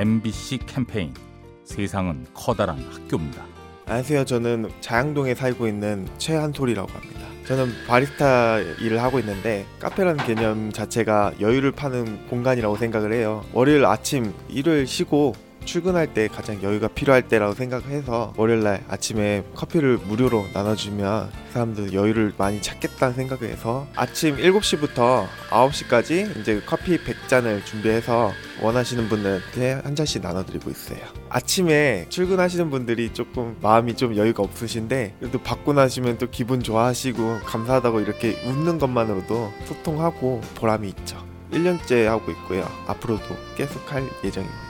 MBC 캠페인 세상은 커다란 학교입니다. 안녕하세요. 저는 자양동에 살고 있는 최한솔이라고 합니다. 저는 바리스타 일을 하고 있는데 카페라는 개념 자체가 여유를 파는 공간이라고 생각을 해요. 월요일 아침 일을 쉬고 출근할 때 가장 여유가 필요할 때라고 생각해서 월요일날 아침에 커피를 무료로 나눠주면 사람들 여유를 많이 찾겠다는 생각을 해서 아침 7시부터 9시까지 이제 커피 100잔을 준비해서 원하시는 분들한테 한 잔씩 나눠드리고 있어요. 아침에 출근하시는 분들이 조금 마음이 좀 여유가 없으신데 그래도 받고 나시면 또 기분 좋아하시고 감사하다고 이렇게 웃는 것만으로도 소통하고 보람이 있죠. 1년째 하고 있고요. 앞으로도 계속 할 예정입니다.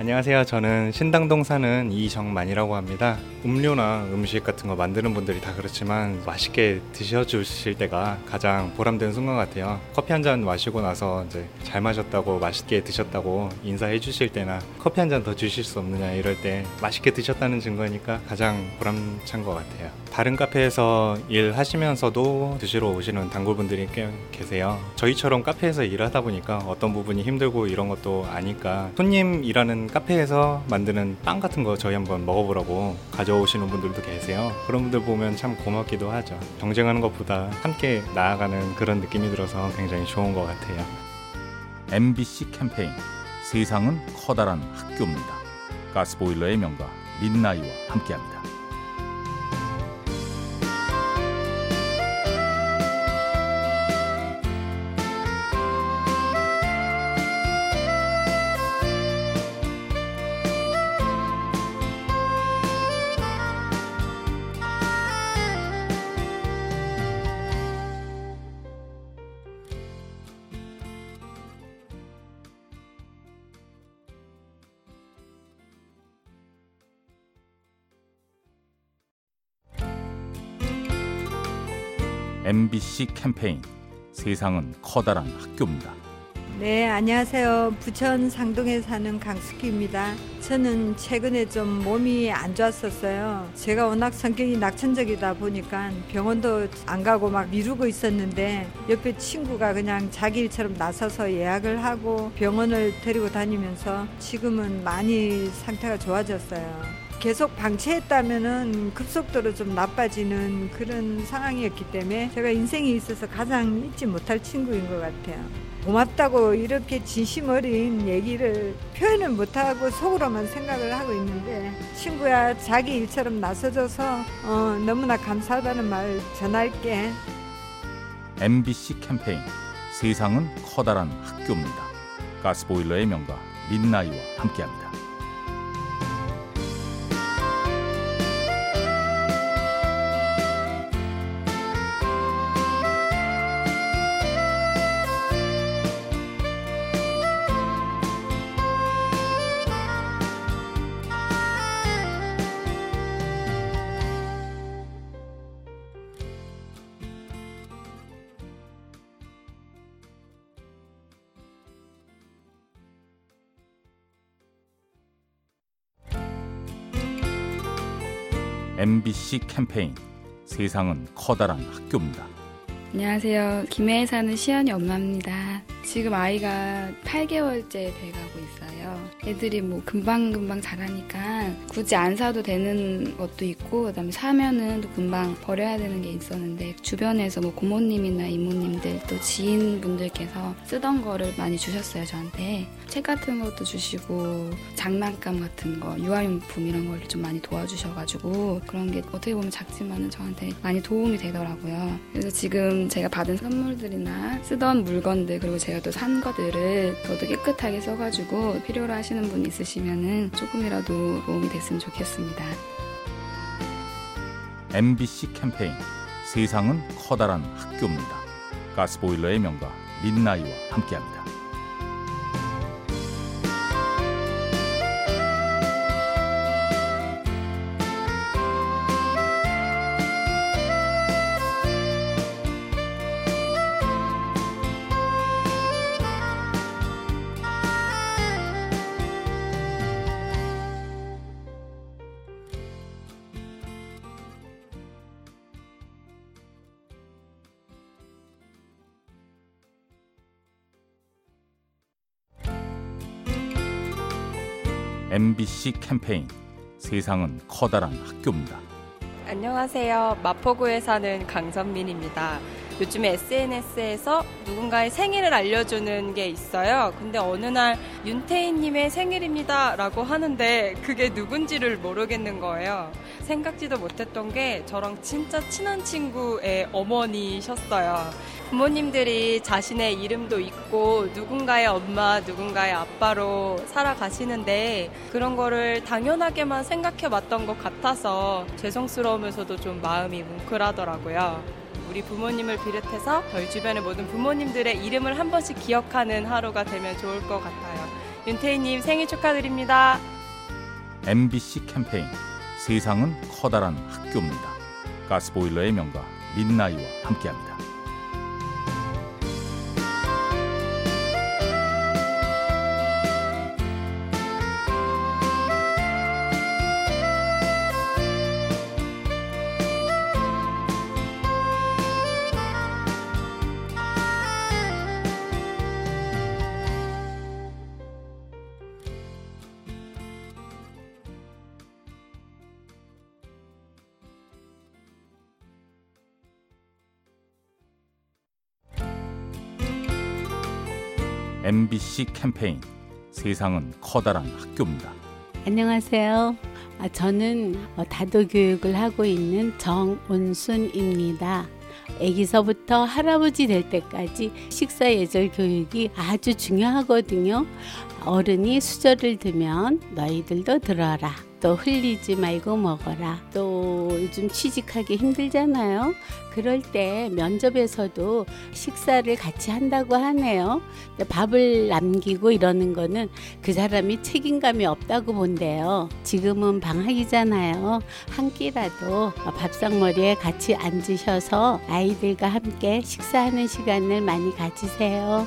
안녕하세요. 저는 신당동 사는 이정만이라고 합니다. 음료나 음식 같은 거 만드는 분들이 다 그렇지만 맛있게 드셔주실 때가 가장 보람되는 순간 같아요. 커피 한 잔 마시고 나서 이제 잘 마셨다고 맛있게 드셨다고 인사해 주실 때나 커피 한 잔 더 주실 수 없느냐 이럴 때 맛있게 드셨다는 증거니까 가장 보람찬 것 같아요. 다른 카페에서 일하시면서도 드시러 오시는 단골분들이 꽤 계세요. 저희처럼 카페에서 일하다 보니까 어떤 부분이 힘들고 이런 것도 아니까 손님 일하는 카페에서 만드는 빵 같은 거 저희 한번 먹어보라고 가져오시는 분들도 계세요. 그런 분들 보면 참 고맙기도 하죠. 경쟁하는 것보다 함께 나아가는 그런 느낌이 들어서 굉장히 좋은 것 같아요. MBC 캠페인 세상은 커다란 학교입니다. 가스보일러의 명가 민나이와 함께합니다. MBC 캠페인 세상은 커다란 학교입니다. 네, 안녕하세요. 부천 상동에 사는 강숙희입니다. 저는 최근에 좀 몸이 안 좋았었어요. 제가 워낙 성격이 낙천적이다 보니까 병원도 안 가고 막 미루고 있었는데 옆에 친구가 그냥 자기 일처럼 나서서 예약을 하고 병원을 데리고 다니면서 지금은 많이 상태가 좋아졌어요. 계속 방치했다면은 급속도로 좀 나빠지는 그런 상황이었기 때문에 제가 인생에 있어서 가장 잊지 못할 친구인 것 같아요. 고맙다고 이렇게 진심 어린 얘기를 표현을 못하고 속으로만 생각을 하고 있는데 친구야 자기 일처럼 나서줘서 어, 너무나 감사하다는 말 전할게. MBC 캠페인 세상은 커다란 학교입니다. 가스보일러의 명가 민나이와 함께합니다. MBC 캠페인 세상은 커다란 학교입니다. 안녕하세요. 김해에 사는 시연이 엄마입니다. 지금 아이가 8개월째 돼가고 있어요. 애들이 뭐 금방금방 자라니까 굳이 안 사도 되는 것도 있고 그 다음에 사면은 또 금방 버려야 되는 게 있었는데 주변에서 뭐 고모님이나 이모님들 또 지인분들께서 쓰던 거를 많이 주셨어요 저한테 책 같은 것도 주시고 장난감 같은 거 유아용품 이런 걸 좀 많이 도와주셔가지고 그런 게 어떻게 보면 작지만은 저한테 많이 도움이 되더라고요. 그래서 지금 제가 받은 선물들이나 쓰던 물건들 그리고 제가 조금이라도 산 것들을 더더 깨끗하게 써가지고 필요로 하시는 분 있으시면은 조금이라도 도움이 됐으면 좋겠습니다. MBC 캠페인 세상은 커다란 학교입니다. 가스보일러의 명가 민나이와 함께합니다. MBC 캠페인 세상은 커다란 학교입니다. 안녕하세요. 마포구에 사는 강선민입니다. 요즘에 SNS에서 누군가의 생일을 알려주는 게 있어요. 근데 어느 날 윤태희님의 생일입니다 라고 하는데 그게 누군지를 모르겠는 거예요. 생각지도 못했던 게 저랑 진짜 친한 친구의 어머니셨어요. 부모님들이 자신의 이름도 있고 누군가의 엄마, 누군가의 아빠로 살아가시는데 그런 거를 당연하게만 생각해 봤던 것 같아서 죄송스러우면서도 좀 마음이 뭉클하더라고요. 우리 부모님을 비롯해서 저희 주변의 모든 부모님들의 이름을 한 번씩 기억하는 하루가 되면 좋을 것 같아요. 윤태희님 생일 축하드립니다. MBC 캠페인 세상은 커다란 학교입니다. 가스보일러의 명가 민나이와 함께합니다. MBC 캠페인 세상은 커다란 학교입니다. 안녕하세요. 아, 저는 어, 다도 교육을 하고 있는 정운순입니다. 아기서부터 할아버지 될 때까지 식사 예절 교육이 아주 중요하거든요. 어른이 수저를 들면 너희들도 들어라. 또 흘리지 말고 먹어라. 또 요즘 취직하기 힘들잖아요. 그럴 때 면접에서도 식사를 같이 한다고 하네요. 밥을 남기고 이러는 거는 그 사람이 책임감이 없다고 본대요. 지금은 방학이잖아요. 한 끼라도 밥상머리에 같이 앉으셔서 아이들과 함께 식사하는 시간을 많이 가지세요.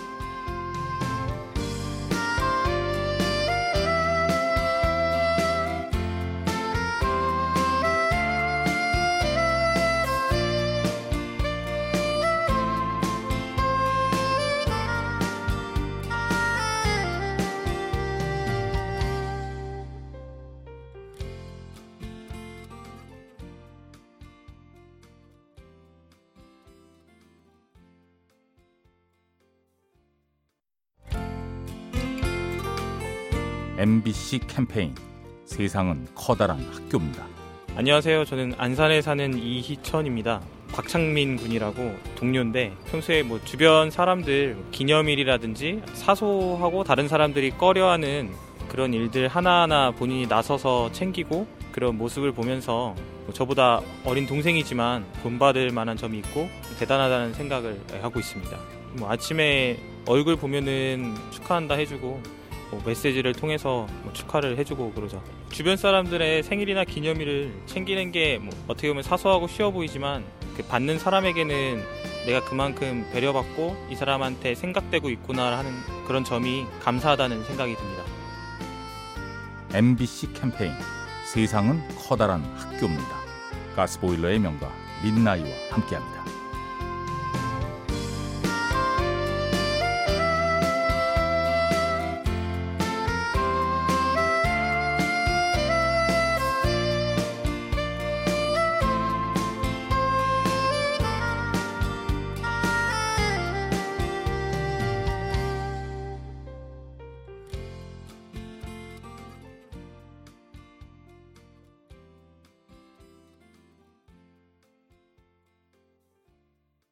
MBC 캠페인 세상은 커다란 학교입니다. 안녕하세요. 저는 안산에 사는 이희천입니다. 곽창민 군이라고 동료인데 평소에 뭐 주변 사람들 기념일이라든지 사소하고 다른 사람들이 꺼려하는 그런 일들 하나하나 본인이 나서서 챙기고 그런 모습을 보면서 뭐 저보다 어린 동생이지만 본받을 만한 점이 있고 대단하다는 생각을 하고 있습니다. 뭐 아침에 얼굴 보면은 축하한다 해주고 뭐 메시지를 통해서 뭐 축하를 해주고 그러죠. 주변 사람들의 생일이나 기념일을 챙기는 게 뭐 어떻게 보면 사소하고 쉬워 보이지만 그 받는 사람에게는 내가 그만큼 배려받고 이 사람한테 생각되고 있구나 하는 그런 점이 감사하다는 생각이 듭니다. MBC 캠페인 세상은 커다란 학교입니다. 가스보일러의 명가 민나이와 함께합니다.